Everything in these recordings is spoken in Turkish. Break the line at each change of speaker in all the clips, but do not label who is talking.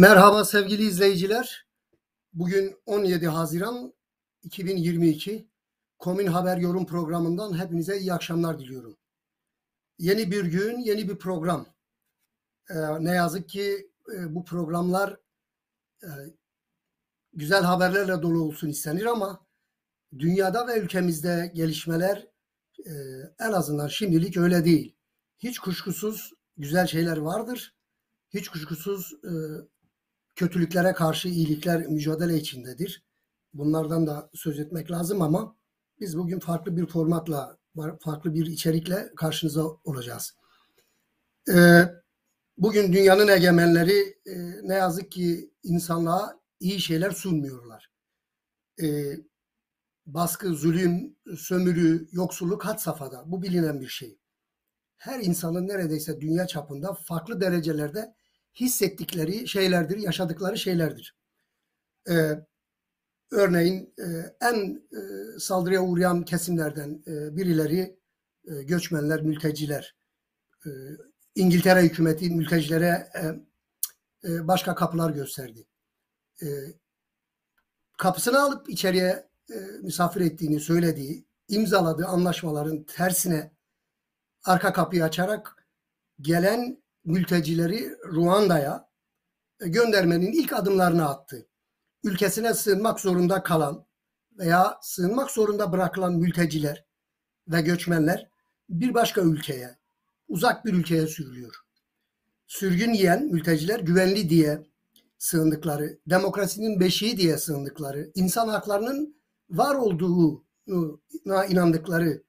Merhaba sevgili izleyiciler. Bugün 17 Haziran 2022 Komün Haber Yorum programından hepinize iyi akşamlar diliyorum. Yeni bir gün, yeni bir program. Ee, ne yazık ki e, bu programlar e, güzel haberlerle dolu olsun istenir ama dünyada ve ülkemizde gelişmeler e, en azından şimdilik öyle değil. Hiç kuşkusuz güzel şeyler vardır. Hiç kuşkusuz e, kötülüklere karşı iyilikler mücadele içindedir. Bunlardan da söz etmek lazım ama biz bugün farklı bir formatla, farklı bir içerikle karşınıza olacağız. Ee, bugün dünyanın egemenleri e, ne yazık ki insanlığa iyi şeyler sunmuyorlar. Ee, baskı, zulüm, sömürü, yoksulluk had safhada. Bu bilinen bir şey. Her insanın neredeyse dünya çapında farklı derecelerde hissettikleri şeylerdir, yaşadıkları şeylerdir. Ee, örneğin e, en e, saldırıya uğrayan kesimlerden e, birileri e, göçmenler, mülteciler. E, İngiltere hükümeti mültecilere e, e, başka kapılar gösterdi. E, kapısını alıp içeriye e, misafir ettiğini söylediği, imzaladığı anlaşmaların tersine arka kapıyı açarak gelen mültecileri Ruanda'ya e, göndermenin ilk adımlarını attı. Ülkesine sığınmak zorunda kalan veya sığınmak zorunda bırakılan mülteciler ve göçmenler bir başka ülkeye, uzak bir ülkeye sürülüyor. Sürgün yiyen mülteciler güvenli diye sığındıkları, demokrasinin beşiği diye sığındıkları, insan haklarının var olduğuna inandıkları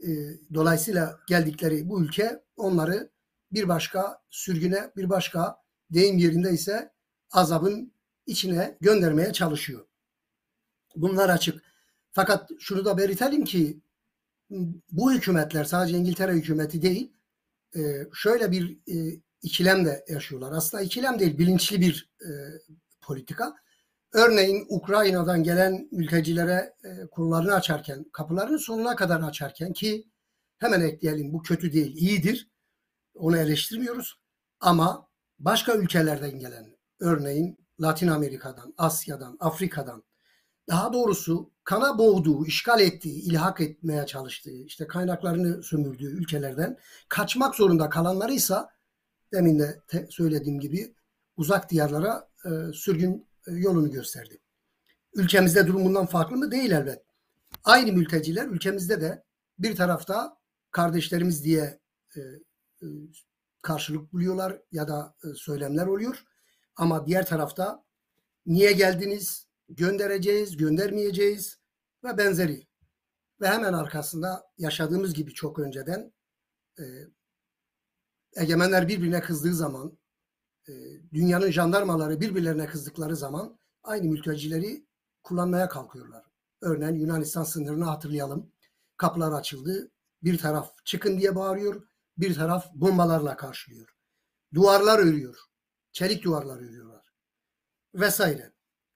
e, dolayısıyla geldikleri bu ülke onları bir başka sürgüne, bir başka deyim yerinde ise azabın içine göndermeye çalışıyor. Bunlar açık. Fakat şunu da belirtelim ki bu hükümetler sadece İngiltere hükümeti değil, e, şöyle bir e, ikilem de yaşıyorlar. Aslında ikilem değil, bilinçli bir e, politika. Örneğin Ukrayna'dan gelen mültecilere kollarını açarken, kapılarını sonuna kadar açarken ki hemen ekleyelim bu kötü değil, iyidir. Onu eleştirmiyoruz. Ama başka ülkelerden gelen, örneğin Latin Amerika'dan, Asya'dan, Afrika'dan, daha doğrusu kana boğduğu, işgal ettiği, ilhak etmeye çalıştığı, işte kaynaklarını sömürdüğü ülkelerden kaçmak zorunda kalanları ise demin de söylediğim gibi uzak diyarlara e, sürgün e, yolunu gösterdi. Ülkemizde durum bundan farklı mı? Değil elbet. Aynı mülteciler ülkemizde de bir tarafta kardeşlerimiz diye e, karşılık buluyorlar ya da e, söylemler oluyor. Ama diğer tarafta niye geldiniz, göndereceğiz, göndermeyeceğiz ve benzeri. Ve hemen arkasında yaşadığımız gibi çok önceden e, egemenler birbirine kızdığı zaman, e, dünyanın jandarmaları birbirlerine kızdıkları zaman aynı mültecileri kullanmaya kalkıyorlar. Örneğin Yunanistan sınırını hatırlayalım. Kapılar açıldı. Bir taraf çıkın diye bağırıyor bir taraf bombalarla karşılıyor. Duvarlar örüyor. Çelik duvarlar örüyorlar. Vesaire.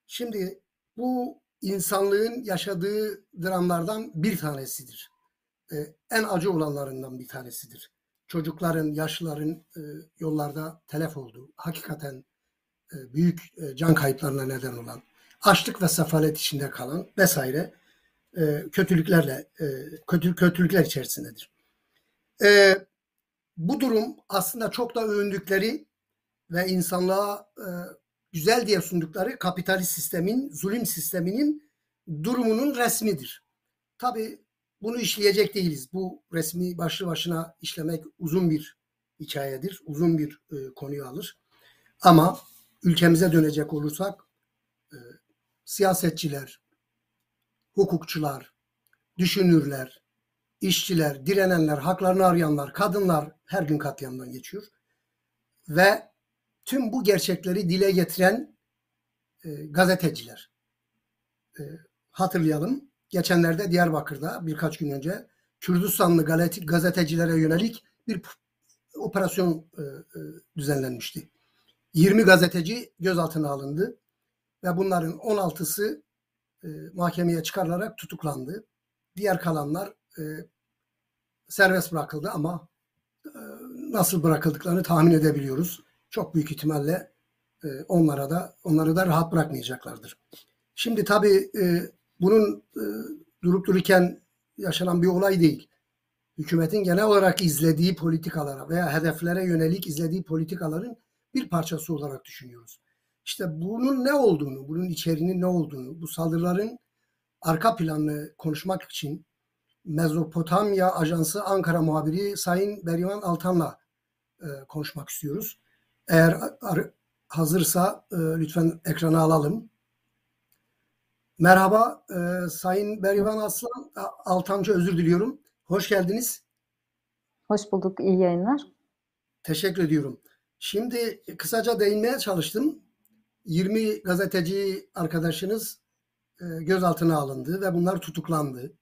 Şimdi bu insanlığın yaşadığı dramlardan bir tanesidir. Ee, en acı olanlarından bir tanesidir. Çocukların, yaşlıların e, yollarda telef olduğu, hakikaten e, büyük e, can kayıplarına neden olan, açlık ve sefalet içinde kalan vesaire e, kötülüklerle, e, kötü, kötülükler içerisindedir. E, bu durum aslında çok da övündükleri ve insanlığa e, güzel diye sundukları kapitalist sistemin, zulüm sisteminin durumunun resmidir. Tabi bunu işleyecek değiliz. Bu resmi başlı başına işlemek uzun bir hikayedir. Uzun bir e, konuyu alır. Ama ülkemize dönecek olursak e, siyasetçiler, hukukçular, düşünürler, işçiler, direnenler, haklarını arayanlar, kadınlar her gün katliamdan geçiyor. Ve tüm bu gerçekleri dile getiren e, gazeteciler. E, hatırlayalım. Geçenlerde Diyarbakır'da birkaç gün önce Kürdistanlı gazetecilere yönelik bir operasyon e, e, düzenlenmişti. 20 gazeteci gözaltına alındı ve bunların 16'sı e, mahkemeye çıkarılarak tutuklandı. Diğer kalanlar e, serbest bırakıldı ama e, nasıl bırakıldıklarını tahmin edebiliyoruz. Çok büyük ihtimalle e, onlara da onları da rahat bırakmayacaklardır. Şimdi tabii e, bunun durup dururken yaşanan bir olay değil. Hükümetin genel olarak izlediği politikalara veya hedeflere yönelik izlediği politikaların bir parçası olarak düşünüyoruz. İşte bunun ne olduğunu, bunun içeriğinin ne olduğunu, bu saldırıların arka planını konuşmak için Mezopotamya Ajansı Ankara muhabiri Sayın Berivan Altan'la e, konuşmak istiyoruz. Eğer hazırsa e, lütfen ekrana alalım. Merhaba e, Sayın Berivan Aslan, Altancı özür diliyorum. Hoş geldiniz.
Hoş bulduk, iyi yayınlar.
Teşekkür ediyorum. Şimdi kısaca değinmeye çalıştım. 20 gazeteci arkadaşınız e, gözaltına alındı ve bunlar tutuklandı.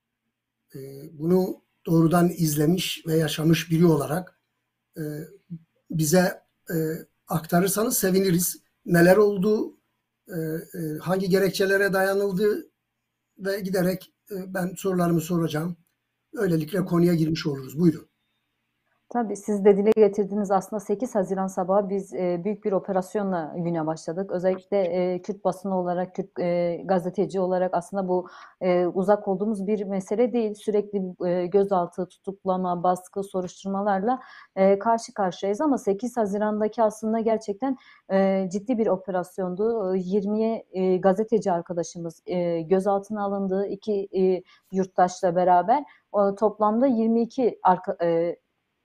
E, bunu doğrudan izlemiş ve yaşamış biri olarak e, bize e, aktarırsanız seviniriz. Neler oldu, e, hangi gerekçelere dayanıldı ve giderek ben sorularımı soracağım. Öylelikle konuya girmiş oluruz. Buyurun.
Tabii siz de dile getirdiğiniz aslında 8 Haziran sabahı biz e, büyük bir operasyonla güne başladık. Özellikle e, Kürt basını olarak, Kürt e, gazeteci olarak aslında bu e, uzak olduğumuz bir mesele değil. Sürekli e, gözaltı, tutuklama, baskı, soruşturmalarla e, karşı karşıyayız ama 8 Haziran'daki aslında gerçekten e, ciddi bir operasyondu. 20'ye e, gazeteci arkadaşımız e, gözaltına alındı. iki e, yurttaşla beraber o, toplamda 22 arka, e,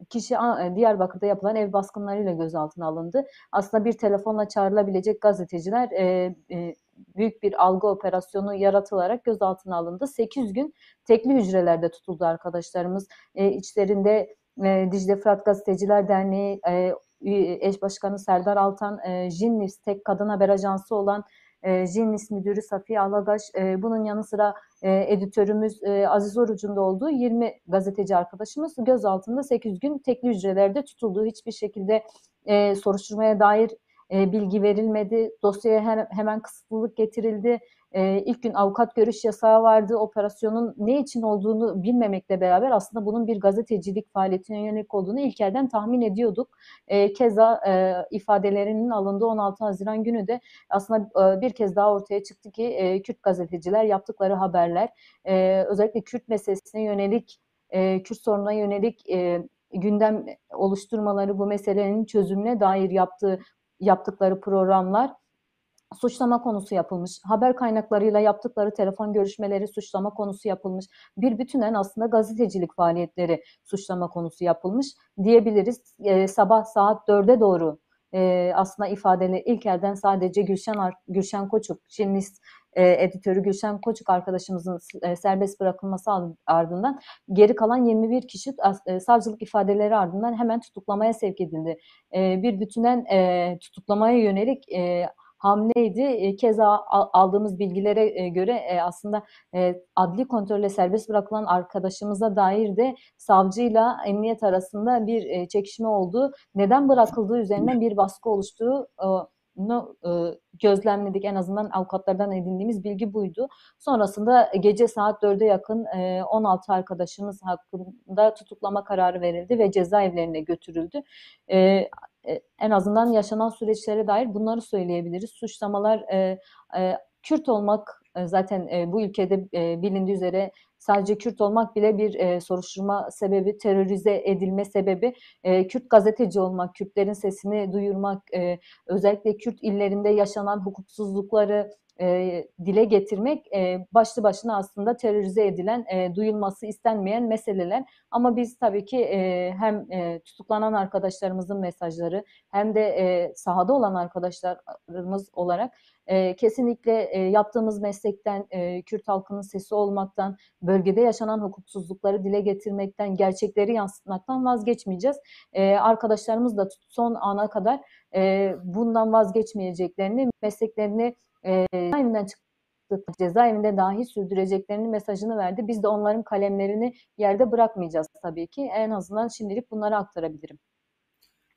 kişi e, Diyarbakır'da yapılan ev baskınlarıyla gözaltına alındı. Aslında bir telefonla çağrılabilecek gazeteciler e, e, büyük bir algı operasyonu yaratılarak gözaltına alındı. 8 gün tekli hücrelerde tutuldu arkadaşlarımız. E, içlerinde e, Dicle Fırat Gazeteciler Derneği e, eş başkanı Serdar Altan, e, Jinnis tek kadın haber ajansı olan e, Jinnis müdürü Safiye Alagaş, e, bunun yanı sıra e, editörümüz e, Aziz Oruç'un da olduğu 20 gazeteci arkadaşımız gözaltında 8 gün tekli hücrelerde tutuldu. Hiçbir şekilde soruşturmaya dair bilgi verilmedi. Dosyaya hemen kısıtlılık getirildi. E, ilk gün avukat görüş yasağı vardı. Operasyonun ne için olduğunu bilmemekle beraber aslında bunun bir gazetecilik faaliyetine yönelik olduğunu ilk elden tahmin ediyorduk. E, keza e, ifadelerinin alındığı 16 Haziran günü de aslında e, bir kez daha ortaya çıktı ki e, Kürt gazeteciler yaptıkları haberler e, özellikle Kürt meselesine yönelik e, Kürt sorununa yönelik e, gündem oluşturmaları bu meselenin çözümüne dair yaptığı yaptıkları programlar suçlama konusu yapılmış. Haber kaynaklarıyla yaptıkları telefon görüşmeleri suçlama konusu yapılmış. Bir bütünen aslında gazetecilik faaliyetleri suçlama konusu yapılmış diyebiliriz. E, sabah saat 4'e doğru e, aslında ifadeli ilk elden sadece Gülşen Gülşen Koçuk, Şinlis e, editörü Gülşen Koçuk arkadaşımızın e, serbest bırakılması ardından geri kalan 21 kişi e, savcılık ifadeleri ardından hemen tutuklamaya sevk edildi. E, bir bütünen e, tutuklamaya yönelik e, hamleydi. E, keza aldığımız bilgilere e, göre e, aslında adli kontrolle serbest bırakılan arkadaşımıza dair de savcıyla emniyet arasında bir çekişme olduğu, neden bırakıldığı üzerinden bir baskı oluştuğu bunu e, gözlemledik. En azından avukatlardan edindiğimiz bilgi buydu. Sonrasında gece saat 4'e yakın e, 16 arkadaşımız hakkında tutuklama kararı verildi ve cezaevlerine götürüldü. E, e, en azından yaşanan süreçlere dair bunları söyleyebiliriz. Suçlamalar e, e, Kürt olmak e, zaten e, bu ülkede e, bilindiği üzere sadece Kürt olmak bile bir e, soruşturma sebebi, terörize edilme sebebi. Kürt gazeteci olmak, Kürtlerin sesini duyurmak, özellikle Kürt illerinde yaşanan hukuksuzlukları e, dile getirmek e, başlı başına aslında terörize edilen, e, duyulması istenmeyen meseleler. Ama biz tabii ki e, hem e, tutuklanan arkadaşlarımızın mesajları hem de e, sahada olan arkadaşlarımız olarak e, kesinlikle e, yaptığımız meslekten, e, Kürt halkının sesi olmaktan, bölgede yaşanan hukuksuzlukları dile getirmekten, gerçekleri yansıtmaktan vazgeçmeyeceğiz. E, arkadaşlarımız da son ana kadar e, bundan vazgeçmeyeceklerini, mesleklerini e, cezaevinden çıktık cezaevinde dahi sürdüreceklerini mesajını verdi. Biz de onların kalemlerini yerde bırakmayacağız tabii ki. En azından şimdilik bunları aktarabilirim.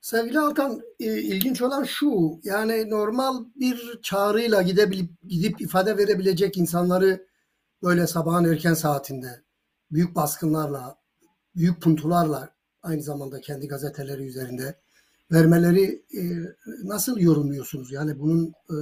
Sevgili Altan, e, ilginç olan şu, yani normal bir çağrıyla gidebilip gidip ifade verebilecek insanları böyle sabahın erken saatinde büyük baskınlarla, büyük puntularla aynı zamanda kendi gazeteleri üzerinde vermeleri e, nasıl yorumluyorsunuz? Yani bunun e,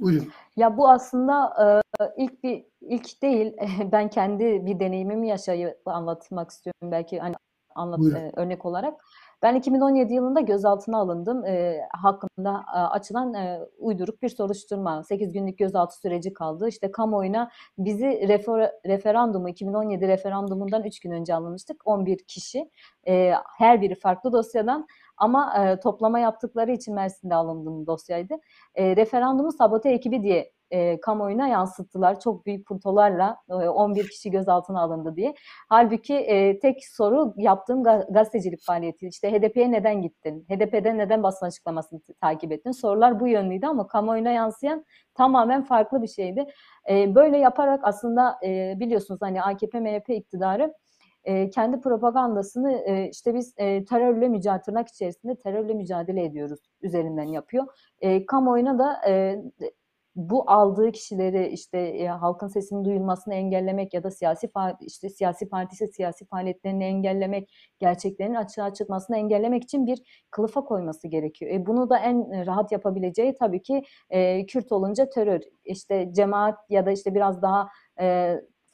buyurun.
Ya bu aslında e, ilk bir ilk değil. Ben kendi bir deneyimimi yaşayıp anlatmak istiyorum belki hani anlat
Buyurun.
e, örnek olarak. Ben 2017 yılında gözaltına alındım. E, hakkında e, açılan e, uyduruk bir soruşturma. 8 günlük gözaltı süreci kaldı. İşte kamuoyuna bizi refer, referandumu 2017 referandumundan 3 gün önce alınmıştık. 11 kişi. E, her biri farklı dosyadan ama e, toplama yaptıkları için Mersin'de alındığım dosyaydı. E, referandumu sabote ekibi diye e, kamuoyuna yansıttılar. Çok büyük puntolarla e, 11 kişi gözaltına alındı diye. Halbuki e, tek soru yaptığım ga- gazetecilik faaliyeti. İşte HDP'ye neden gittin? HDP'den neden basın açıklamasını takip ettin? Sorular bu yönlüydü ama kamuoyuna yansıyan tamamen farklı bir şeydi. E, böyle yaparak aslında e, biliyorsunuz hani AKP MHP iktidarı e, kendi propagandasını e, işte biz e, terörle mücadele tırnak içerisinde terörle mücadele ediyoruz üzerinden yapıyor. E, kamuoyuna da bu aldığı kişileri işte halkın sesinin duyulmasını engellemek ya da siyasi işte siyasi partisi siyasi faaliyetlerini engellemek, gerçeklerin açığa çıkmasını engellemek için bir kılıfa koyması gerekiyor. E, bunu da en rahat yapabileceği tabii ki e, Kürt olunca terör, işte cemaat ya da işte biraz daha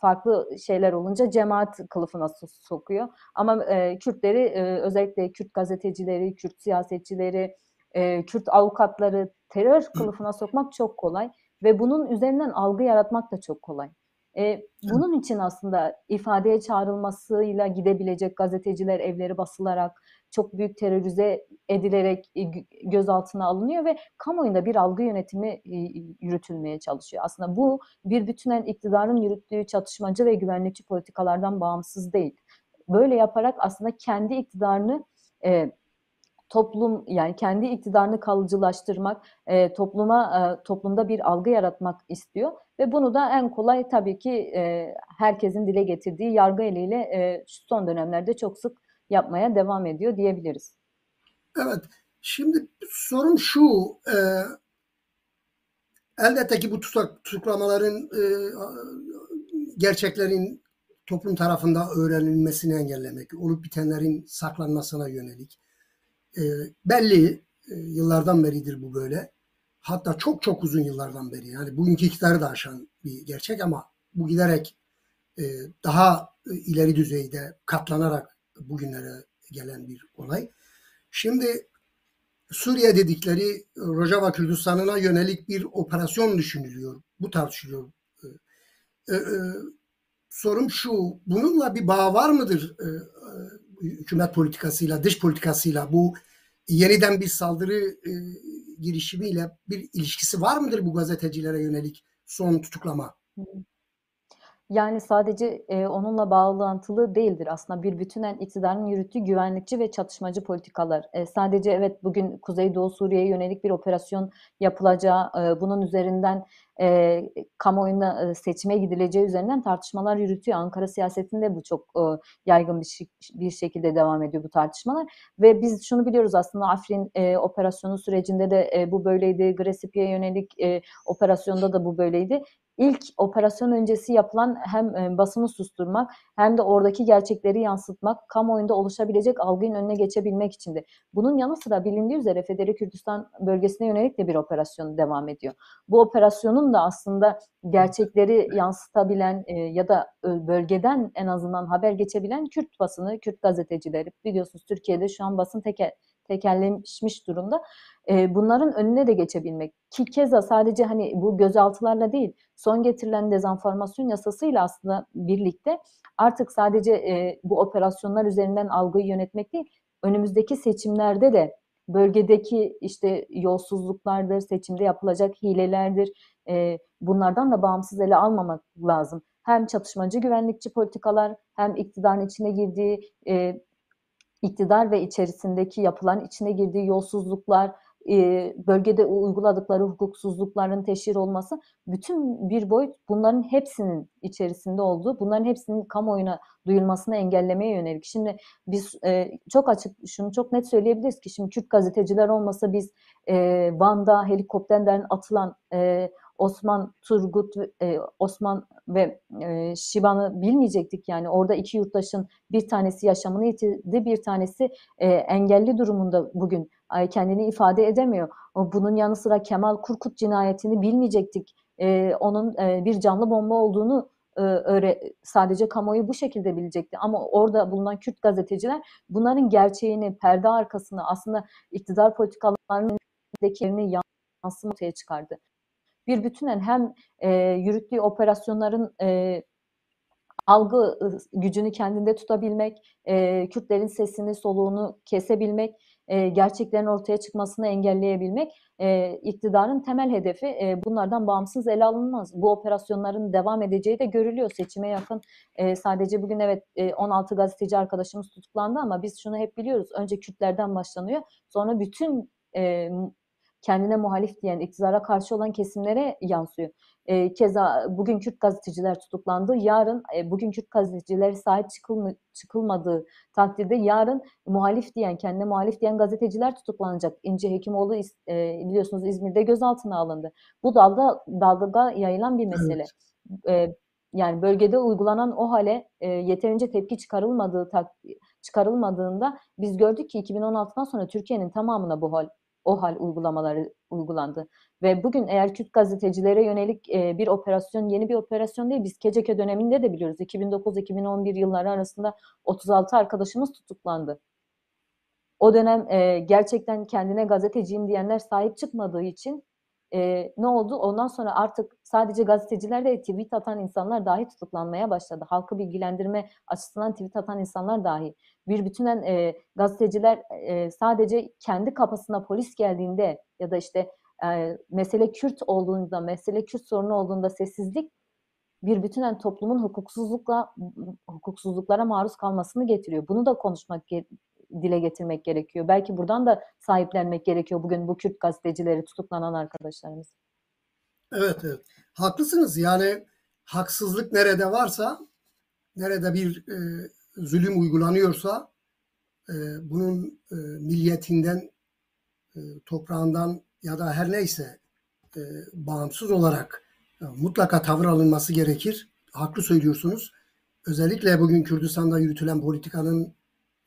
farklı şeyler olunca cemaat kılıfına so- sokuyor. Ama e, Kürtleri e, özellikle Kürt gazetecileri, Kürt siyasetçileri, e, Kürt avukatları terör kılıfına sokmak çok kolay ve bunun üzerinden algı yaratmak da çok kolay. E, bunun için aslında ifadeye çağrılmasıyla gidebilecek gazeteciler evleri basılarak çok büyük terörize edilerek e, gö- gözaltına alınıyor ve kamuoyunda bir algı yönetimi e, yürütülmeye çalışıyor. Aslında bu bir bütünen iktidarın yürüttüğü çatışmacı ve güvenlikçi politikalardan bağımsız değil. Böyle yaparak aslında kendi iktidarını e, toplum yani kendi iktidarını kalıcılaştırmak, e, topluma e, toplumda bir algı yaratmak istiyor ve bunu da en kolay tabii ki e, herkesin dile getirdiği yargı eliyle e, son dönemlerde çok sık yapmaya devam ediyor diyebiliriz.
Evet. Şimdi sorun şu, e, elbette ki bu tutak, tutuklamaların e, gerçeklerin toplum tarafında öğrenilmesini engellemek, olup bitenlerin saklanmasına yönelik. E, belli e, yıllardan beridir bu böyle. Hatta çok çok uzun yıllardan beri. Yani bugünkü iktidarı da aşan bir gerçek ama bu giderek e, daha e, ileri düzeyde katlanarak bugünlere gelen bir olay. Şimdi Suriye dedikleri Rojava Kürdistan'ına yönelik bir operasyon düşünülüyor. Bu tartışılıyor. Ee, e, sorum şu, bununla bir bağ var mıdır e, e, hükümet politikasıyla, dış politikasıyla bu yeniden bir saldırı e, girişimiyle bir ilişkisi var mıdır bu gazetecilere yönelik son tutuklama?
Yani sadece e, onunla bağlantılı değildir aslında bir bütünen iktidarın yürüttüğü güvenlikçi ve çatışmacı politikalar. E, sadece evet bugün Kuzeydoğu Suriye'ye yönelik bir operasyon yapılacağı, e, bunun üzerinden e, kamuoyuna e, seçime gidileceği üzerinden tartışmalar yürütüyor. Ankara siyasetinde bu çok e, yaygın bir, bir şekilde devam ediyor bu tartışmalar. Ve biz şunu biliyoruz aslında Afrin e, operasyonu sürecinde de e, bu böyleydi. Gresipi'ye yönelik e, operasyonda da bu böyleydi ilk operasyon öncesi yapılan hem basını susturmak hem de oradaki gerçekleri yansıtmak, kamuoyunda oluşabilecek algının önüne geçebilmek içindi. Bunun yanı sıra bilindiği üzere Federi Kürdistan bölgesine yönelik de bir operasyon devam ediyor. Bu operasyonun da aslında gerçekleri yansıtabilen ya da bölgeden en azından haber geçebilen Kürt basını, Kürt gazetecileri. Biliyorsunuz Türkiye'de şu an basın teke, tekelleşmiş durumda. E, bunların önüne de geçebilmek. Ki keza sadece hani bu gözaltılarla değil, son getirilen dezenformasyon yasasıyla aslında birlikte artık sadece e, bu operasyonlar üzerinden algıyı yönetmek değil, önümüzdeki seçimlerde de bölgedeki işte yolsuzluklardır, seçimde yapılacak hilelerdir, e, bunlardan da bağımsız ele almamak lazım. Hem çatışmacı güvenlikçi politikalar hem iktidarın içine girdiği e, iktidar ve içerisindeki yapılan içine girdiği yolsuzluklar, bölgede uyguladıkları hukuksuzlukların teşhir olması bütün bir boyut bunların hepsinin içerisinde olduğu, bunların hepsinin kamuoyuna duyulmasını engellemeye yönelik. Şimdi biz çok açık şunu çok net söyleyebiliriz ki şimdi Kürt gazeteciler olmasa biz Van'da helikopterden atılan Osman, Turgut, e, Osman ve e, Şivan'ı bilmeyecektik yani orada iki yurttaşın bir tanesi yaşamını yitirdi, bir tanesi e, engelli durumunda bugün kendini ifade edemiyor. Bunun yanı sıra Kemal Kurkut cinayetini bilmeyecektik. E, onun e, bir canlı bomba olduğunu e, öyle sadece kamuoyu bu şekilde bilecekti. Ama orada bulunan Kürt gazeteciler bunların gerçeğini, perde arkasını aslında iktidar politikalarının yansıma ortaya çıkardı. Bir bütünen hem e, yürüttüğü operasyonların e, algı gücünü kendinde tutabilmek, e, Kürtlerin sesini, soluğunu kesebilmek, e, gerçeklerin ortaya çıkmasını engelleyebilmek e, iktidarın temel hedefi. E, bunlardan bağımsız ele alınmaz. Bu operasyonların devam edeceği de görülüyor. Seçime yakın e, sadece bugün evet e, 16 gazeteci arkadaşımız tutuklandı ama biz şunu hep biliyoruz. Önce Kürtlerden başlanıyor. Sonra bütün e, kendine muhalif diyen, iktidara karşı olan kesimlere yansıyor. E, keza bugün Kürt gazeteciler tutuklandı. Yarın e, bugün Kürt gazetecilere sahip çıkılma, çıkılmadığı takdirde yarın muhalif diyen, kendine muhalif diyen gazeteciler tutuklanacak. İnce Hekimoğlu e, biliyorsunuz İzmir'de gözaltına alındı. Bu dalda dalga yayılan bir mesele. Evet. E, yani bölgede uygulanan o hale e, yeterince tepki çıkarılmadığı tak, çıkarılmadığında biz gördük ki 2016'dan sonra Türkiye'nin tamamına bu hal o hal uygulamaları uygulandı. Ve bugün eğer Kürt gazetecilere yönelik e, bir operasyon, yeni bir operasyon değil, biz KCK döneminde de biliyoruz. 2009-2011 yılları arasında 36 arkadaşımız tutuklandı. O dönem e, gerçekten kendine gazeteciyim diyenler sahip çıkmadığı için e, ne oldu? Ondan sonra artık sadece gazeteciler de tweet atan insanlar dahi tutuklanmaya başladı. Halkı bilgilendirme açısından tweet atan insanlar dahi. Bir bütünen e, gazeteciler e, sadece kendi kafasına polis geldiğinde ya da işte e, mesele Kürt olduğunda, mesele Kürt sorunu olduğunda sessizlik bir bütünen toplumun hukuksuzlukla hukuksuzluklara maruz kalmasını getiriyor. Bunu da konuşmak dile getirmek gerekiyor. Belki buradan da sahiplenmek gerekiyor bugün bu Kürt gazetecileri tutuklanan arkadaşlarımız.
Evet evet. Haklısınız. Yani haksızlık nerede varsa, nerede bir e, zulüm uygulanıyorsa e, bunun e, milliyetinden, e, toprağından ya da her neyse e, bağımsız olarak e, mutlaka tavır alınması gerekir. Haklı söylüyorsunuz. Özellikle bugün Kürdistan'da yürütülen politikanın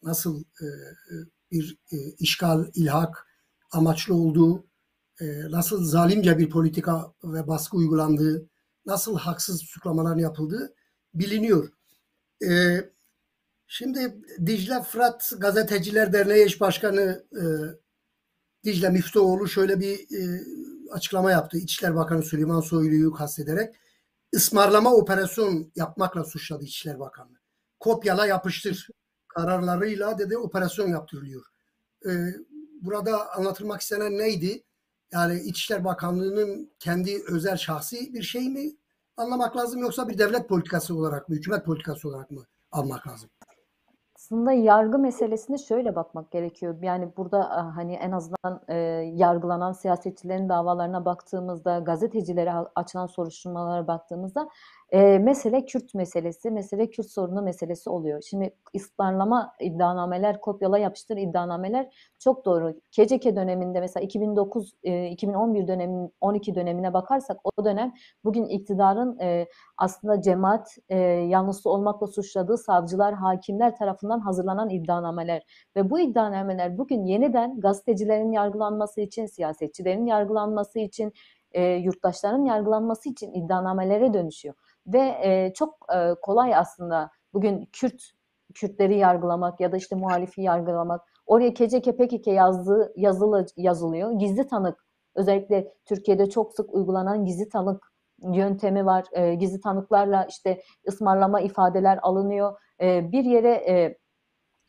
nasıl e, e, bir e, işgal, ilhak amaçlı olduğu, nasıl zalimce bir politika ve baskı uygulandığı, nasıl haksız tutuklamalar yapıldığı biliniyor. Şimdi Dicle Fırat Gazeteciler Derneği Eş Başkanı Dicle Müftüoğlu şöyle bir açıklama yaptı. İçişler Bakanı Süleyman Soylu'yu kastederek ısmarlama operasyon yapmakla suçladı İçişler Bakanı. Kopyala yapıştır kararlarıyla dedi operasyon yaptırılıyor. Ee, burada anlatılmak istenen neydi? Yani İçişler Bakanlığı'nın kendi özel şahsi bir şey mi anlamak lazım yoksa bir devlet politikası olarak mı, hükümet politikası olarak mı almak lazım?
aslında yargı meselesine şöyle bakmak gerekiyor. Yani burada hani en azından e, yargılanan siyasetçilerin davalarına baktığımızda, gazetecilere açılan soruşturmalara baktığımızda e, mesele Kürt meselesi, mesele Kürt sorunu meselesi oluyor. Şimdi ısmarlama iddianameler, kopyala yapıştır iddianameler çok doğru. KCK döneminde mesela 2009 e, 2011 dönemin 12 dönemine bakarsak o dönem bugün iktidarın e, aslında cemaat e, yanlısı olmakla suçladığı savcılar, hakimler tarafından hazırlanan iddianameler ve bu iddianameler bugün yeniden gazetecilerin yargılanması için, siyasetçilerin yargılanması için, e, yurttaşların yargılanması için iddianamelere dönüşüyor ve e, çok e, kolay aslında bugün Kürt Kürtleri yargılamak ya da işte muhalifi yargılamak. Oraya KCK PKK yazdığı yazılı yazılıyor. Gizli tanık özellikle Türkiye'de çok sık uygulanan gizli tanık yöntemi var. E, gizli tanıklarla işte ısmarlama ifadeler alınıyor. E, bir yere e,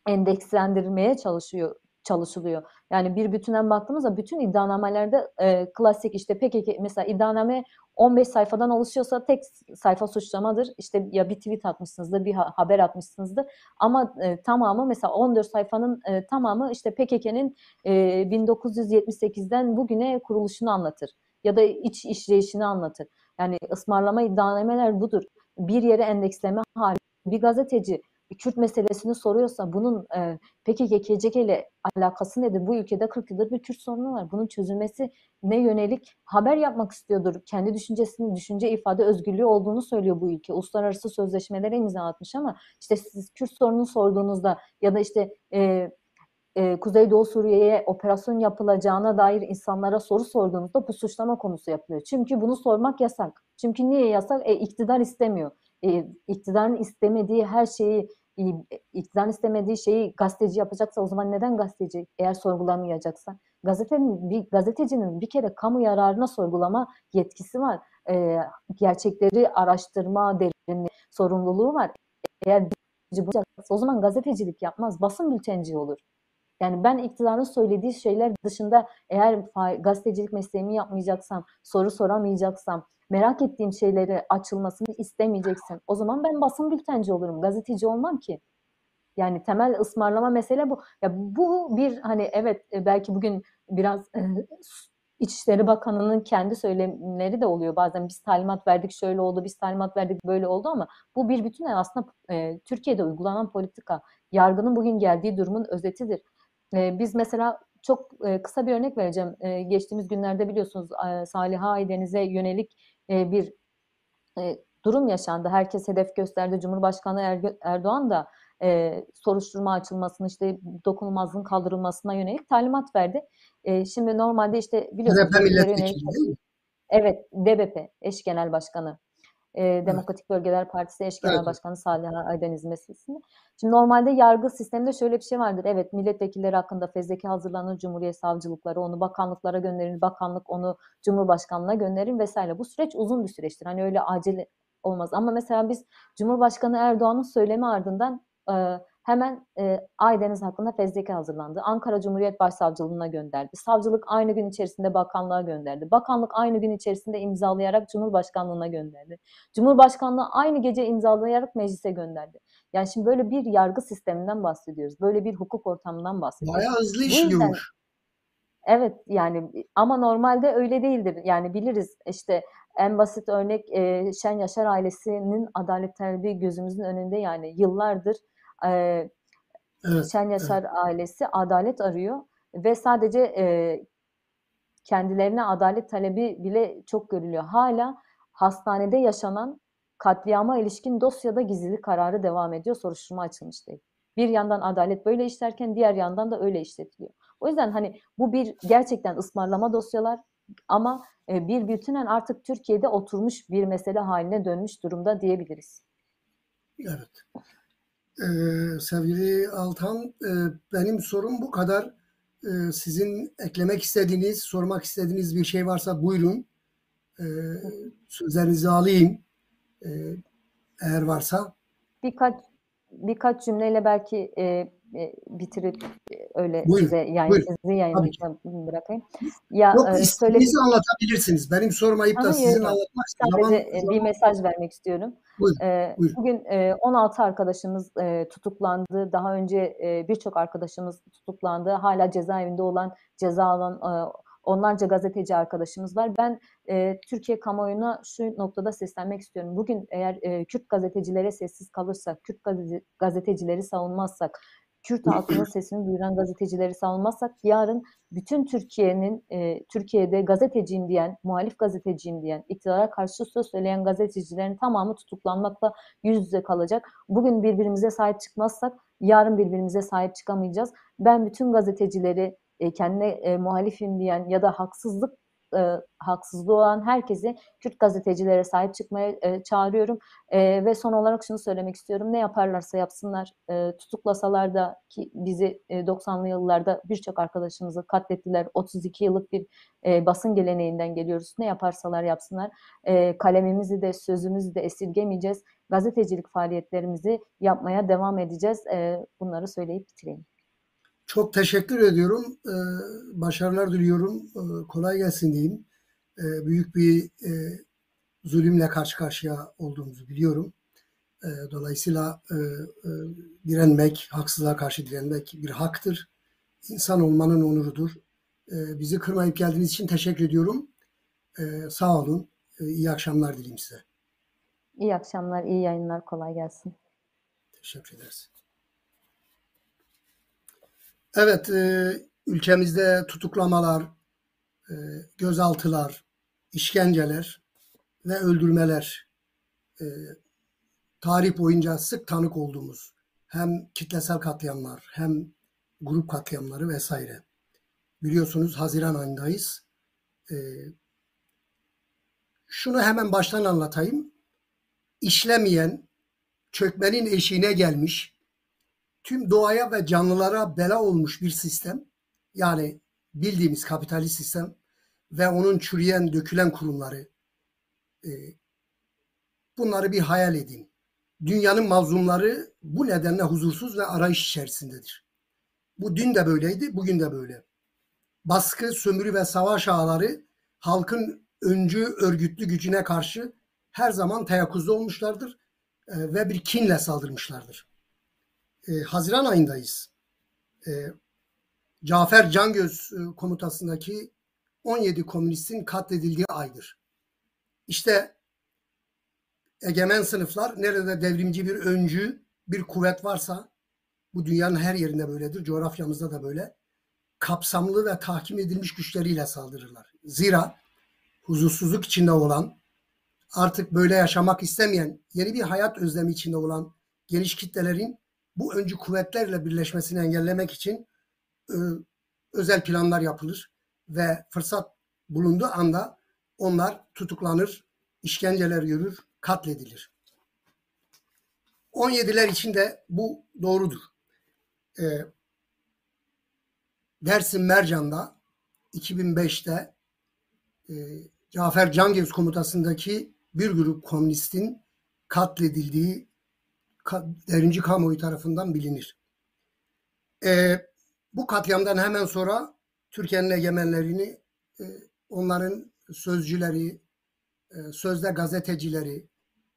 endekslendirmeye çalışıyor çalışılıyor. Yani bir bütünden baktığımızda bütün iddianamelerde e, klasik işte PKK mesela iddianame 15 sayfadan oluşuyorsa tek sayfa suçlamadır. İşte ya bir tweet atmışsınızdır, bir haber atmışsınızdır. Ama e, tamamı mesela 14 sayfanın e, tamamı işte PKK'nin e, 1978'den bugüne kuruluşunu anlatır. Ya da iç işleyişini anlatır. Yani ısmarlama iddianameler budur. Bir yere endeksleme hali. Bir gazeteci Kürt meselesini soruyorsa bunun e, KKCK ile alakası nedir? Bu ülkede 40 yıldır bir Kürt sorunu var. Bunun çözülmesi ne yönelik haber yapmak istiyordur. Kendi düşüncesini, düşünce ifade özgürlüğü olduğunu söylüyor bu ülke. Uluslararası sözleşmelere imza atmış ama işte siz Kürt sorununu sorduğunuzda ya da işte e, e, Kuzeydoğu Suriye'ye operasyon yapılacağına dair insanlara soru sorduğunuzda bu suçlama konusu yapılıyor. Çünkü bunu sormak yasak. Çünkü niye yasak? E, iktidar istemiyor. E, iktidarın istemediği her şeyi e, iktidarın istemediği şeyi gazeteci yapacaksa o zaman neden gazeteci eğer sorgulamayacaksa? Gazetenin, bir, gazetecinin bir kere kamu yararına sorgulama yetkisi var. E, gerçekleri araştırma, derinliği, sorumluluğu var. Eğer o zaman gazetecilik yapmaz, basın bültenci olur. Yani ben iktidarın söylediği şeyler dışında eğer gazetecilik mesleğimi yapmayacaksam, soru soramayacaksam, merak ettiğim şeyleri açılmasını istemeyeceksin. O zaman ben basın bültenci olurum. Gazeteci olmam ki. Yani temel ısmarlama mesele bu. Ya bu bir hani evet e, belki bugün biraz e, İçişleri Bakanı'nın kendi söylemleri de oluyor. Bazen biz talimat verdik şöyle oldu, biz talimat verdik böyle oldu ama bu bir bütün aslında e, Türkiye'de uygulanan politika. Yargının bugün geldiği durumun özetidir. E, biz mesela çok e, kısa bir örnek vereceğim. E, geçtiğimiz günlerde biliyorsunuz e, Saliha Aydeniz'e yönelik e, bir e, durum yaşandı. Herkes hedef gösterdi. Cumhurbaşkanı er Erdoğan da e, soruşturma açılmasını işte dokunulmazlığın kaldırılmasına yönelik talimat verdi. E, şimdi normalde işte biliyorsunuz.
DBP milletvekili?
Evet, DBP eş genel başkanı e, Demokratik evet. Bölgeler Partisi eş genel evet. başkanı Salih Aydeniz meselesinde. Şimdi normalde yargı sisteminde şöyle bir şey vardır. Evet milletvekilleri hakkında fezleke hazırlanır, Cumhuriyet savcılıkları onu bakanlıklara gönderir, bakanlık onu Cumhurbaşkanlığına gönderir vesaire. Bu süreç uzun bir süreçtir. Hani öyle acil olmaz. Ama mesela biz Cumhurbaşkanı Erdoğan'ın söylemi ardından e, hemen e, Aydeniz hakkında fezleke hazırlandı. Ankara Cumhuriyet Başsavcılığına gönderdi. Savcılık aynı gün içerisinde bakanlığa gönderdi. Bakanlık aynı gün içerisinde imzalayarak Cumhurbaşkanlığına gönderdi. Cumhurbaşkanlığı aynı gece imzalayarak meclise gönderdi. Yani şimdi böyle bir yargı sisteminden bahsediyoruz. Böyle bir hukuk ortamından bahsediyoruz.
Bayağı hızlı işliyormuş.
Evet yani ama normalde öyle değildir. Yani biliriz işte en basit örnek e, Şen Yaşar ailesinin adalet talebi gözümüzün önünde yani yıllardır e, evet, Şen Yaşar evet. ailesi adalet arıyor ve sadece e, kendilerine adalet talebi bile çok görülüyor. Hala hastanede yaşanan katliama ilişkin dosyada gizlilik kararı devam ediyor. Soruşturma açılmış değil. Bir yandan adalet böyle işlerken diğer yandan da öyle işletiliyor. O yüzden hani bu bir gerçekten ısmarlama dosyalar ama bir bütünen artık Türkiye'de oturmuş bir mesele haline dönmüş durumda diyebiliriz.
Evet. Ee, sevgili Altan, e, benim sorum bu kadar. Ee, sizin eklemek istediğiniz, sormak istediğiniz bir şey varsa buyurun. Ee, sözlerinizi alayım. Ee, eğer varsa.
Birkaç birkaç cümleyle belki e, e, bitirip e, öyle
buyurun,
size yani
buyurun.
sizi yayınlayacağım bırakayım.
Ya Yok, e, istediğinizi anlatabilirsiniz. Benim sormayıp da sizin anlatmak
Sadece zaman, bir mesaj vermek istiyorum.
Buyurun, e, buyurun.
Bugün e, 16 arkadaşımız e, tutuklandı. Daha önce e, birçok arkadaşımız tutuklandı. Hala cezaevinde olan, ceza alan e, onlarca gazeteci arkadaşımız var. Ben e, Türkiye kamuoyuna şu noktada seslenmek istiyorum. Bugün eğer e, Kürt gazetecilere sessiz kalırsak, Kürt gazetecileri savunmazsak, Kürt halkının sesini duyuran gazetecileri savunmazsak yarın bütün Türkiye'nin e, Türkiye'de gazeteciyim diyen, muhalif gazeteciyim diyen, iktidara karşı söz söyleyen gazetecilerin tamamı tutuklanmakla yüz yüze kalacak. Bugün birbirimize sahip çıkmazsak yarın birbirimize sahip çıkamayacağız. Ben bütün gazetecileri e, kendine e, muhalifim diyen ya da haksızlık e, haksızlığı olan herkesi Kürt gazetecilere sahip çıkmaya e, çağırıyorum. E, ve son olarak şunu söylemek istiyorum. Ne yaparlarsa yapsınlar, e, tutuklasalar da ki bizi e, 90'lı yıllarda birçok arkadaşımızı katlettiler. 32 yıllık bir e, basın geleneğinden geliyoruz. Ne yaparsalar yapsınlar. E, kalemimizi de sözümüzü de esirgemeyeceğiz. Gazetecilik faaliyetlerimizi yapmaya devam edeceğiz. E, bunları söyleyip bitireyim.
Çok teşekkür ediyorum. Ee, başarılar diliyorum. Ee, kolay gelsin diyeyim. Ee, büyük bir e, zulümle karşı karşıya olduğumuzu biliyorum. Dolayısıyla e, e, direnmek, haksızlığa karşı direnmek bir haktır. İnsan olmanın onurudur. Bizi kırmayıp geldiğiniz için teşekkür ediyorum. Sağ olun. İyi akşamlar dileyim size.
İyi akşamlar, iyi yayınlar. Kolay gelsin.
Teşekkür ederiz. Evet, e, ülkemizde tutuklamalar, e, gözaltılar, işkenceler ve öldürmeler e, tarih boyunca sık tanık olduğumuz hem kitlesel katliamlar hem grup katliamları vesaire. Biliyorsunuz Haziran ayındayız. E, şunu hemen baştan anlatayım. İşlemeyen, çökmenin eşiğine gelmiş, tüm doğaya ve canlılara bela olmuş bir sistem. Yani bildiğimiz kapitalist sistem ve onun çürüyen, dökülen kurumları. E, bunları bir hayal edin. Dünyanın mazlumları bu nedenle huzursuz ve arayış içerisindedir. Bu dün de böyleydi, bugün de böyle. Baskı, sömürü ve savaş ağları halkın öncü örgütlü gücüne karşı her zaman teyakkuzda olmuşlardır e, ve bir kinle saldırmışlardır. E, Haziran ayındayız. E, Cafer Cangöz e, komutasındaki 17 komünistin katledildiği aydır. İşte egemen sınıflar nerede devrimci bir öncü, bir kuvvet varsa bu dünyanın her yerinde böyledir, coğrafyamızda da böyle. Kapsamlı ve tahkim edilmiş güçleriyle saldırırlar. Zira huzursuzluk içinde olan, artık böyle yaşamak istemeyen, yeni bir hayat özlemi içinde olan geniş kitlelerin bu öncü kuvvetlerle birleşmesini engellemek için e, özel planlar yapılır ve fırsat bulunduğu anda onlar tutuklanır, işkenceler yürür, katledilir. 17'ler için de bu doğrudur. E, Dersim Mercan'da 2005'te e, Cafer Cangöz komutasındaki bir grup komünistin katledildiği derinci kamuoyu tarafından bilinir. E, bu katliamdan hemen sonra Türkiye'nin egemenlerini e, onların sözcüleri, e, sözde gazetecileri,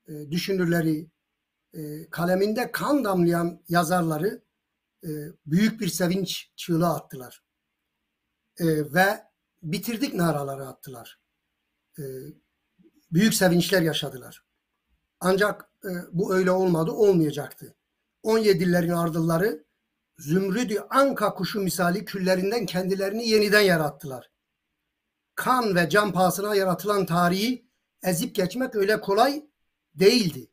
e, düşünürleri, e, kaleminde kan damlayan yazarları e, büyük bir sevinç çığlığı attılar. E, ve bitirdik naraları attılar. E, büyük sevinçler yaşadılar. Ancak e, bu öyle olmadı, olmayacaktı. 17'lerin ardılları zümrüdü anka kuşu misali küllerinden kendilerini yeniden yarattılar. Kan ve can pahasına yaratılan tarihi ezip geçmek öyle kolay değildi.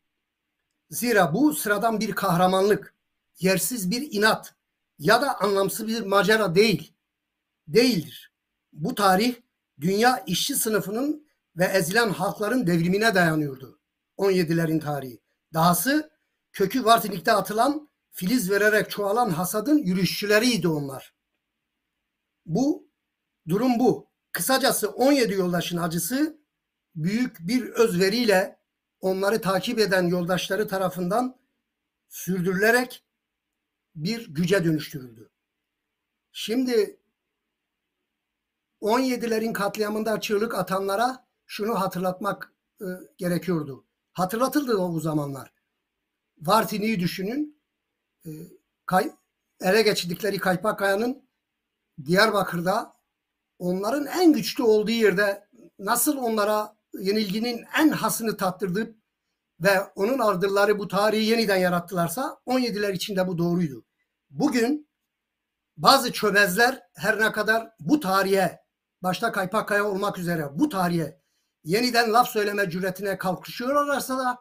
Zira bu sıradan bir kahramanlık, yersiz bir inat ya da anlamsız bir macera değil. Değildir. Bu tarih dünya işçi sınıfının ve ezilen halkların devrimine dayanıyordu. 17'lerin tarihi. Dahası kökü Vartinik'te atılan filiz vererek çoğalan hasadın yürüyüşçüleriydi onlar. Bu durum bu. Kısacası 17 yoldaşın acısı büyük bir özveriyle onları takip eden yoldaşları tarafından sürdürülerek bir güce dönüştürüldü. Şimdi 17'lerin katliamında çığlık atanlara şunu hatırlatmak e, gerekiyordu. Hatırlatıldı o zamanlar. Vartini'yi düşünün. E, kay, ele geçirdikleri Kaypakkaya'nın Diyarbakır'da onların en güçlü olduğu yerde nasıl onlara yenilginin en hasını tattırdı ve onun ardılları bu tarihi yeniden yarattılarsa 17'ler içinde bu doğruydu. Bugün bazı çömezler her ne kadar bu tarihe başta Kaypakkaya olmak üzere bu tarihe yeniden laf söyleme cüretine kalkışıyorlarsa da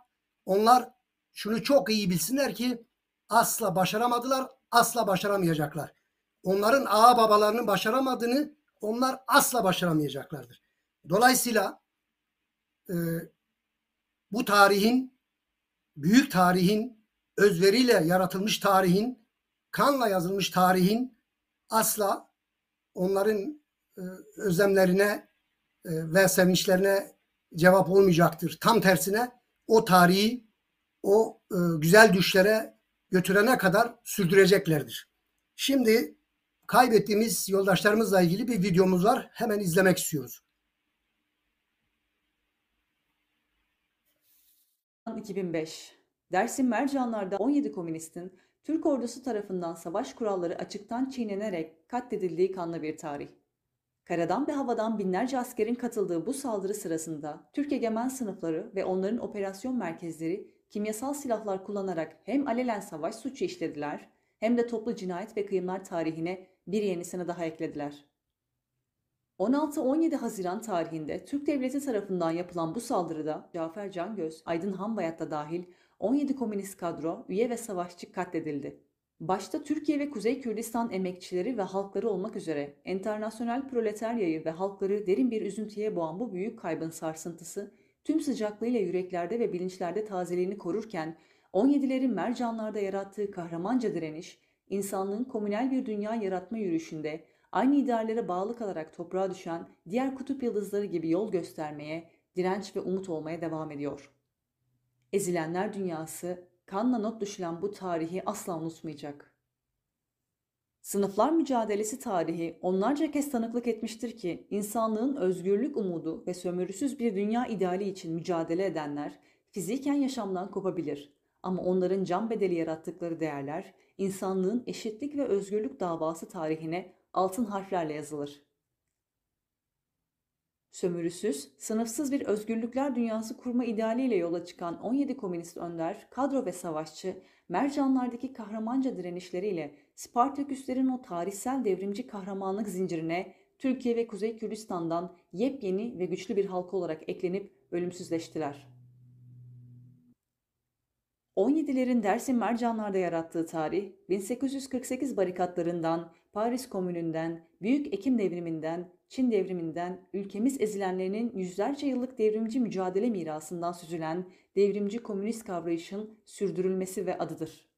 onlar şunu çok iyi bilsinler ki asla başaramadılar, asla başaramayacaklar. Onların ağa babalarının başaramadığını onlar asla başaramayacaklardır. Dolayısıyla e, bu tarihin, büyük tarihin, özveriyle yaratılmış tarihin, kanla yazılmış tarihin asla onların e, özlemlerine ve sevinçlerine cevap olmayacaktır. Tam tersine o tarihi o e, güzel düşlere götürene kadar sürdüreceklerdir. Şimdi kaybettiğimiz yoldaşlarımızla ilgili bir videomuz var. Hemen izlemek istiyoruz.
2005 Dersim Mercanlar'da 17 komünistin Türk ordusu tarafından savaş kuralları açıktan çiğnenerek katledildiği kanlı bir tarih. Karadan ve havadan binlerce askerin katıldığı bu saldırı sırasında Türk egemen sınıfları ve onların operasyon merkezleri kimyasal silahlar kullanarak hem alelen savaş suçu işlediler hem de toplu cinayet ve kıyımlar tarihine bir yenisini daha eklediler. 16-17 Haziran tarihinde Türk Devleti tarafından yapılan bu saldırıda Cafer Cangöz, Aydın Hanbayat da dahil 17 komünist kadro, üye ve savaşçı katledildi. Başta Türkiye ve Kuzey Kürdistan emekçileri ve halkları olmak üzere enternasyonel proletaryayı ve halkları derin bir üzüntüye boğan bu büyük kaybın sarsıntısı tüm sıcaklığıyla yüreklerde ve bilinçlerde tazeliğini korurken 17'lerin mercanlarda yarattığı kahramanca direniş, insanlığın komünel bir dünya yaratma yürüyüşünde aynı ideallere bağlı kalarak toprağa düşen diğer kutup yıldızları gibi yol göstermeye, direnç ve umut olmaya devam ediyor. Ezilenler dünyası kanla not düşülen bu tarihi asla unutmayacak. Sınıflar mücadelesi tarihi onlarca kez tanıklık etmiştir ki insanlığın özgürlük umudu ve sömürüsüz bir dünya ideali için mücadele edenler fiziken yaşamdan kopabilir ama onların can bedeli yarattıkları değerler insanlığın eşitlik ve özgürlük davası tarihine altın harflerle yazılır. Sömürüsüz, sınıfsız bir özgürlükler dünyası kurma idealiyle yola çıkan 17 komünist önder, kadro ve savaşçı, Mercanlardaki kahramanca direnişleriyle Spartaküslerin o tarihsel devrimci kahramanlık zincirine Türkiye ve Kuzey Kürdistan'dan yepyeni ve güçlü bir halk olarak eklenip ölümsüzleştiler. 17'lerin Dersim Mercanlar'da yarattığı tarih, 1848 barikatlarından, Paris Komünü'nden, Büyük Ekim Devrimi'nden, Çin Devrimi'nden, ülkemiz ezilenlerinin yüzlerce yıllık devrimci mücadele mirasından süzülen devrimci komünist kavrayışın sürdürülmesi ve adıdır.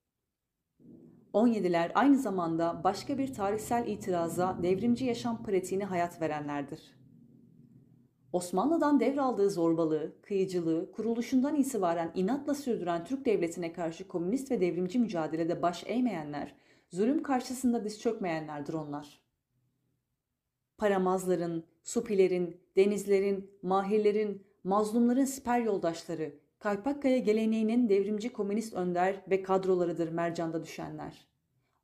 17'ler aynı zamanda başka bir tarihsel itiraza devrimci yaşam pratiğine hayat verenlerdir. Osmanlı'dan devraldığı zorbalığı, kıyıcılığı, kuruluşundan itibaren inatla sürdüren Türk Devleti'ne karşı komünist ve devrimci mücadelede baş eğmeyenler, zulüm karşısında diz çökmeyenlerdir onlar. Paramazların, supilerin, denizlerin, mahirlerin, mazlumların siper yoldaşları, Kaypakkaya geleneğinin devrimci komünist önder ve kadrolarıdır mercanda düşenler.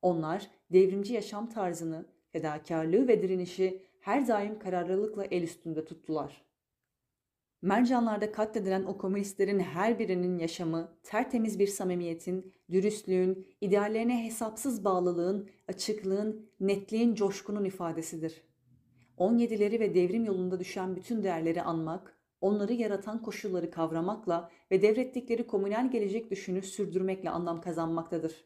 Onlar devrimci yaşam tarzını, fedakarlığı ve direnişi her daim kararlılıkla el üstünde tuttular. Mercanlarda katledilen o komünistlerin her birinin yaşamı tertemiz bir samimiyetin, dürüstlüğün, ideallerine hesapsız bağlılığın, açıklığın, netliğin, coşkunun ifadesidir. 17'leri ve devrim yolunda düşen bütün değerleri anmak, onları yaratan koşulları kavramakla ve devrettikleri komünel gelecek düşünü sürdürmekle anlam kazanmaktadır.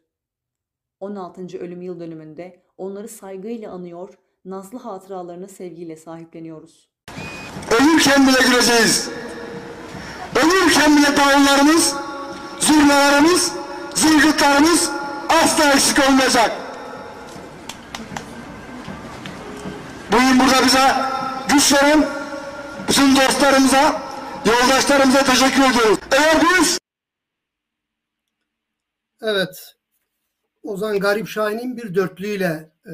16. ölüm yıl dönümünde onları saygıyla anıyor, nazlı hatıralarını sevgiyle sahipleniyoruz.
Ölürken bile güleceğiz. Ölürken bile davullarımız, zurnalarımız, zılgıtlarımız asla eksik olmayacak. Bugün burada bize güç veren bütün dostlarımıza, yoldaşlarımıza teşekkür ediyoruz. Eğer biz
Evet. Ozan Garip Şahin'in bir dörtlüğüyle e,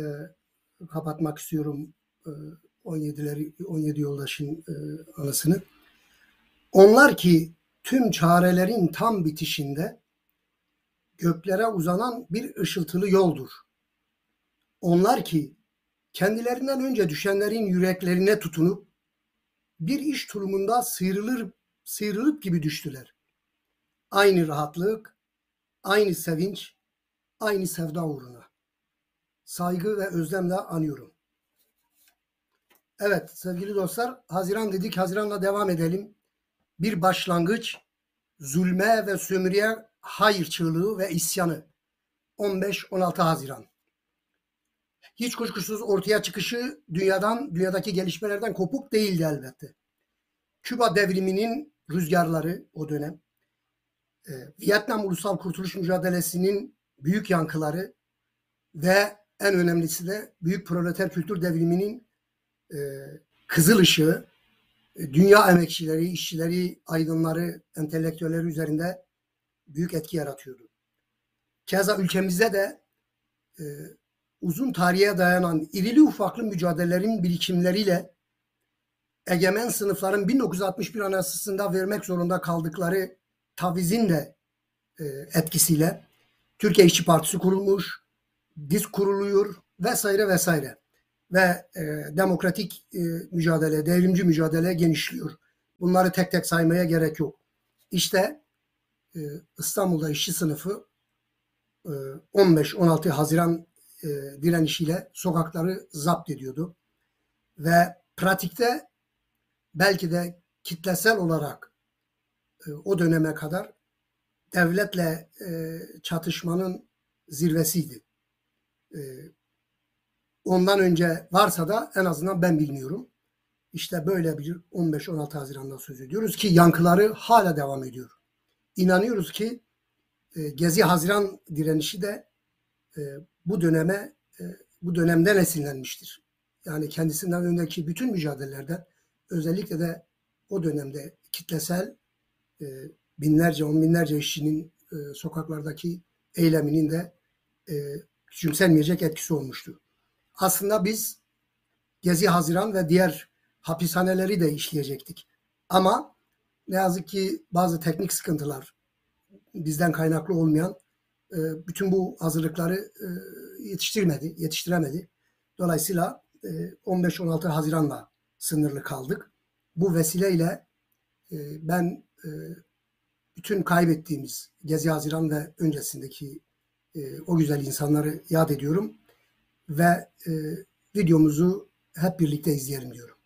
kapatmak istiyorum e, 17'leri 17 yoldaşın e, anısını. Onlar ki tüm çarelerin tam bitişinde göklere uzanan bir ışıltılı yoldur. Onlar ki kendilerinden önce düşenlerin yüreklerine tutunup bir iş tulumunda sıyrılır sıyrılıp gibi düştüler. Aynı rahatlık, aynı sevinç, aynı sevda uğruna. Saygı ve özlemle anıyorum. Evet sevgili dostlar Haziran dedik Haziran'la devam edelim. Bir başlangıç zulme ve sömürüye hayır çığlığı ve isyanı 15-16 Haziran. Hiç kuşkusuz ortaya çıkışı dünyadan, dünyadaki gelişmelerden kopuk değildi elbette. Küba devriminin rüzgarları o dönem, e, Vietnam Ulusal Kurtuluş Mücadelesi'nin büyük yankıları ve en önemlisi de büyük proleter kültür devriminin e, kızıl ışığı, e, dünya emekçileri, işçileri, aydınları, entelektüelleri üzerinde büyük etki yaratıyordu. Keza ülkemizde de e, uzun tarihe dayanan irili ufaklı mücadelelerin birikimleriyle egemen sınıfların 1961 Anayasası'nda vermek zorunda kaldıkları tavizin de e, etkisiyle Türkiye İşçi Partisi kurulmuş, DİSK kuruluyor vesaire vesaire. Ve e, demokratik e, mücadele, devrimci mücadele genişliyor. Bunları tek tek saymaya gerek yok. İşte e, İstanbul'da işçi sınıfı e, 15-16 Haziran e, direnişiyle sokakları zapt ediyordu. Ve pratikte belki de kitlesel olarak e, o döneme kadar devletle e, çatışmanın zirvesiydi. E, ondan önce varsa da en azından ben bilmiyorum. İşte böyle bir 15-16 Haziran'dan söz ediyoruz ki yankıları hala devam ediyor. İnanıyoruz ki e, Gezi Haziran direnişi de e, bu döneme e, bu dönemden esinlenmiştir. Yani kendisinden öndeki bütün mücadelelerde özellikle de o dönemde kitlesel e, binlerce, on binlerce işçinin e, sokaklardaki eyleminin de e, küçümsenmeyecek etkisi olmuştu. Aslında biz Gezi Haziran ve diğer hapishaneleri de işleyecektik. Ama ne yazık ki bazı teknik sıkıntılar bizden kaynaklı olmayan e, bütün bu hazırlıkları e, yetiştirmedi, yetiştiremedi. Dolayısıyla e, 15-16 Haziran'la sınırlı kaldık. Bu vesileyle e, ben e, bütün kaybettiğimiz Gezi Haziran ve öncesindeki e, o güzel insanları yad ediyorum ve e, videomuzu hep birlikte izleyelim diyorum.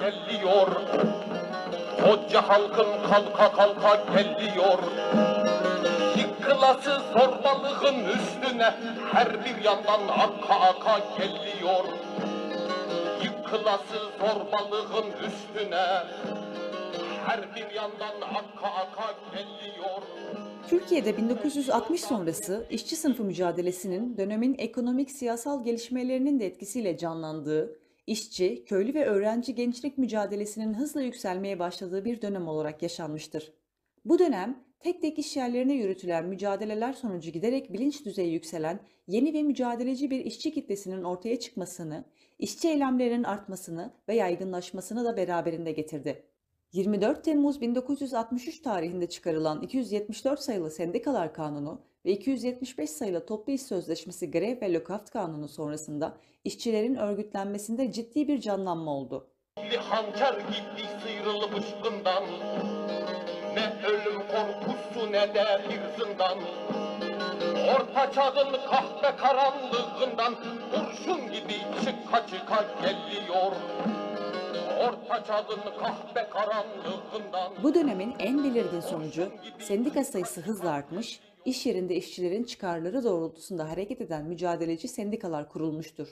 geliyor. Koca halkın kalka kalka geliyor. Yıkılası zorbalığın üstüne her bir yandan aka aka geliyor. Yıkılası zorbalığın üstüne her bir yandan aka aka geliyor.
Türkiye'de 1960 sonrası işçi sınıfı mücadelesinin dönemin ekonomik siyasal gelişmelerinin de etkisiyle canlandığı, işçi, köylü ve öğrenci gençlik mücadelesinin hızla yükselmeye başladığı bir dönem olarak yaşanmıştır. Bu dönem tek tek iş yerlerine yürütülen mücadeleler sonucu giderek bilinç düzeyi yükselen yeni ve mücadeleci bir işçi kitlesinin ortaya çıkmasını, işçi eylemlerinin artmasını ve yaygınlaşmasını da beraberinde getirdi. 24 Temmuz 1963 tarihinde çıkarılan 274 sayılı Sendikalar Kanunu ve 275 sayılı Toplu İş Sözleşmesi Grev ve Lockout Kanunu sonrasında işçilerin örgütlenmesinde ciddi bir canlanma oldu.
Hançer gitti sıyrılmış gından Ne ölüm korkusu ne de bir zindan. Orta çağın kahpe karanlığından Kurşun gibi çıka çıka geliyor
Bu dönemin en belirgin sonucu sendika sayısı hızla artmış, iş yerinde işçilerin çıkarları doğrultusunda hareket eden mücadeleci sendikalar kurulmuştur.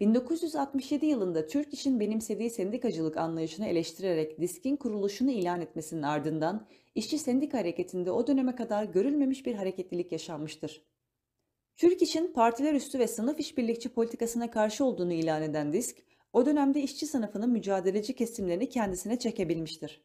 1967 yılında Türk İş'in benimsediği sendikacılık anlayışını eleştirerek diskin kuruluşunu ilan etmesinin ardından işçi sendika hareketinde o döneme kadar görülmemiş bir hareketlilik yaşanmıştır. Türk İş'in partiler üstü ve sınıf işbirlikçi politikasına karşı olduğunu ilan eden disk, o dönemde işçi sınıfının mücadeleci kesimlerini kendisine çekebilmiştir.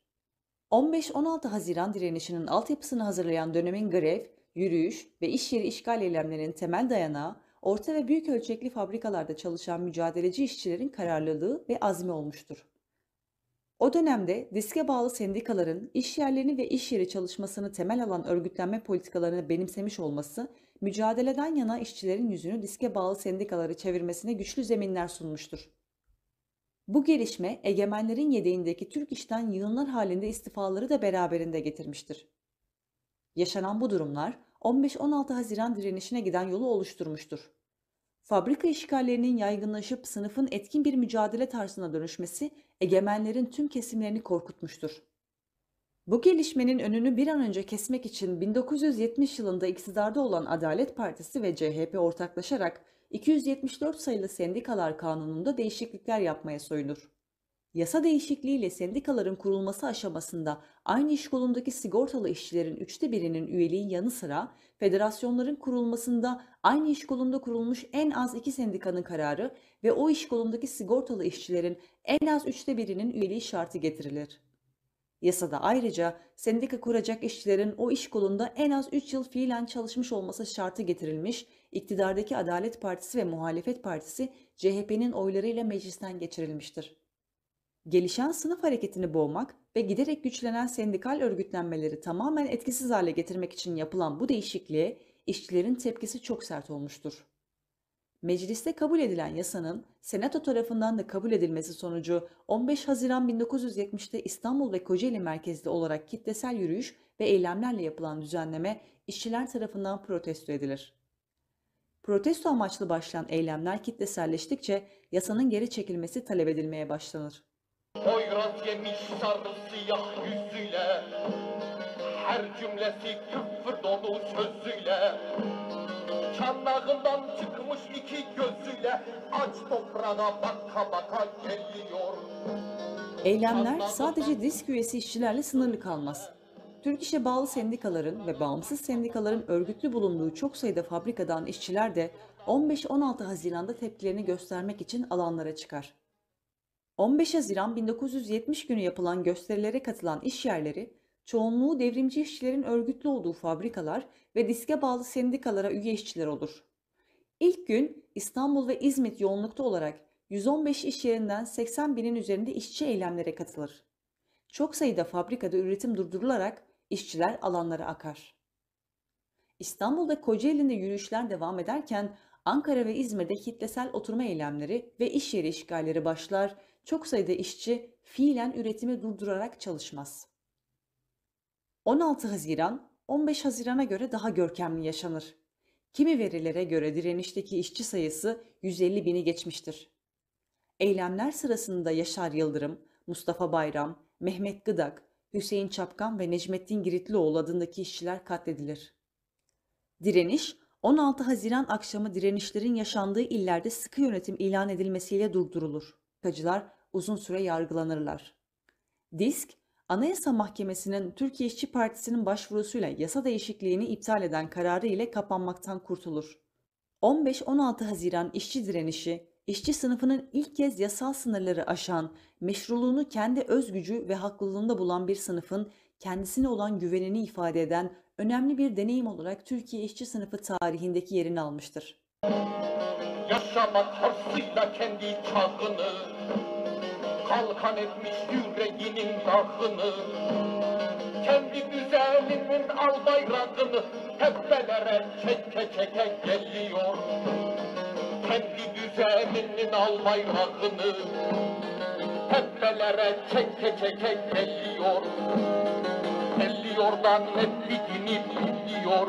15-16 Haziran direnişinin altyapısını hazırlayan dönemin grev, yürüyüş ve iş yeri işgal eylemlerinin temel dayanağı, orta ve büyük ölçekli fabrikalarda çalışan mücadeleci işçilerin kararlılığı ve azmi olmuştur. O dönemde diske bağlı sendikaların iş yerlerini ve iş yeri çalışmasını temel alan örgütlenme politikalarını benimsemiş olması, mücadeleden yana işçilerin yüzünü diske bağlı sendikaları çevirmesine güçlü zeminler sunmuştur. Bu gelişme egemenlerin yedeğindeki Türk işten yığınlar halinde istifaları da beraberinde getirmiştir. Yaşanan bu durumlar 15-16 Haziran direnişine giden yolu oluşturmuştur. Fabrika işgallerinin yaygınlaşıp sınıfın etkin bir mücadele tarzına dönüşmesi egemenlerin tüm kesimlerini korkutmuştur. Bu gelişmenin önünü bir an önce kesmek için 1970 yılında iktidarda olan Adalet Partisi ve CHP ortaklaşarak 274 sayılı Sendikalar Kanunu'nda değişiklikler yapmaya soyunur. Yasa değişikliğiyle sendikaların kurulması aşamasında aynı iş kolundaki sigortalı işçilerin üçte birinin üyeliği yanı sıra federasyonların kurulmasında aynı iş kolunda kurulmuş en az iki sendikanın kararı ve o iş kolundaki sigortalı işçilerin en az üçte birinin üyeliği şartı getirilir. Yasada ayrıca sendika kuracak işçilerin o iş kolunda en az 3 yıl fiilen çalışmış olması şartı getirilmiş, iktidardaki Adalet Partisi ve Muhalefet Partisi CHP'nin oylarıyla meclisten geçirilmiştir. Gelişen sınıf hareketini boğmak ve giderek güçlenen sendikal örgütlenmeleri tamamen etkisiz hale getirmek için yapılan bu değişikliğe işçilerin tepkisi çok sert olmuştur. Mecliste kabul edilen yasanın Senato tarafından da kabul edilmesi sonucu 15 Haziran 1970'te İstanbul ve Kocaeli merkezli olarak kitlesel yürüyüş ve eylemlerle yapılan düzenleme işçiler tarafından protesto edilir. Protesto amaçlı başlayan eylemler kitleselleştikçe yasanın geri çekilmesi talep edilmeye başlanır.
Poyraz yemiş sarı siyah yüzüyle Her cümlesi küfür dolu sözüyle Çanağından çıkmış iki gözüyle Aç toprağa baka baka geliyor
Eylemler sadece disk üyesi işçilerle sınırlı kalmaz. Türk İş'e bağlı sendikaların ve bağımsız sendikaların örgütlü bulunduğu çok sayıda fabrikadan işçiler de 15-16 Haziran'da tepkilerini göstermek için alanlara çıkar. 15 Haziran 1970 günü yapılan gösterilere katılan iş yerleri, çoğunluğu devrimci işçilerin örgütlü olduğu fabrikalar ve diske bağlı sendikalara üye işçiler olur. İlk gün İstanbul ve İzmit yoğunlukta olarak 115 iş yerinden 80 binin üzerinde işçi eylemlere katılır. Çok sayıda fabrikada üretim durdurularak işçiler alanlara akar. İstanbul ve Kocaeli'nde yürüyüşler devam ederken Ankara ve İzmir'de kitlesel oturma eylemleri ve iş yeri işgalleri başlar, çok sayıda işçi fiilen üretimi durdurarak çalışmaz. 16 Haziran, 15 Haziran'a göre daha görkemli yaşanır. Kimi verilere göre direnişteki işçi sayısı 150 bini geçmiştir. Eylemler sırasında Yaşar Yıldırım, Mustafa Bayram, Mehmet Gıdak, Hüseyin Çapkan ve Necmettin Giritlioğlu adındaki işçiler katledilir. Direniş, 16 Haziran akşamı direnişlerin yaşandığı illerde sıkı yönetim ilan edilmesiyle durdurulur. Kacılar uzun süre yargılanırlar. Disk, Anayasa Mahkemesi'nin Türkiye İşçi Partisi'nin başvurusuyla yasa değişikliğini iptal eden kararı ile kapanmaktan kurtulur. 15-16 Haziran işçi direnişi, işçi sınıfının ilk kez yasal sınırları aşan, meşruluğunu kendi özgücü ve haklılığında bulan bir sınıfın kendisine olan güvenini ifade eden önemli bir deneyim olarak Türkiye işçi sınıfı tarihindeki yerini almıştır.
Yaşamak harsıyla kendi çağını Kalkan etmiş yüreğinin dağını Kendi düzeninin al bayrağını Teppelere çeke çeke geliyor. Kendi düzeninin al bayrağını Teppelere çeke çeke geliyor. Geliyordan netliğini biliyor.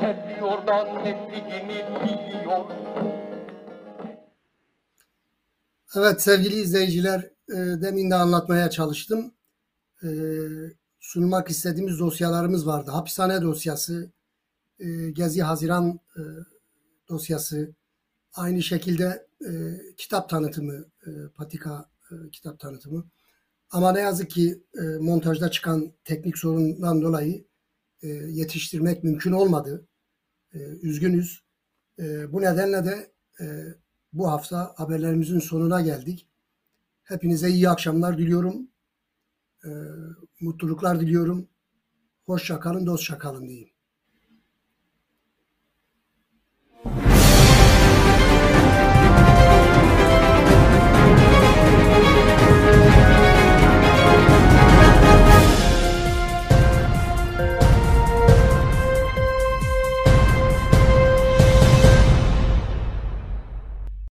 Geliyordan netliğini biliyor
Evet sevgili izleyiciler, e, demin de anlatmaya çalıştım. E, sunmak istediğimiz dosyalarımız vardı. Hapishane dosyası, e, Gezi Haziran dosyası, aynı şekilde kitap tanıtımı, Patika kitap tanıtımı. Ama ne yazık ki montajda çıkan teknik sorundan dolayı yetiştirmek mümkün olmadı. Üzgünüz. Bu nedenle de bu hafta haberlerimizin sonuna geldik. Hepinize iyi akşamlar diliyorum. E, mutluluklar diliyorum. Hoşça kalın, dostça kalın diyeyim.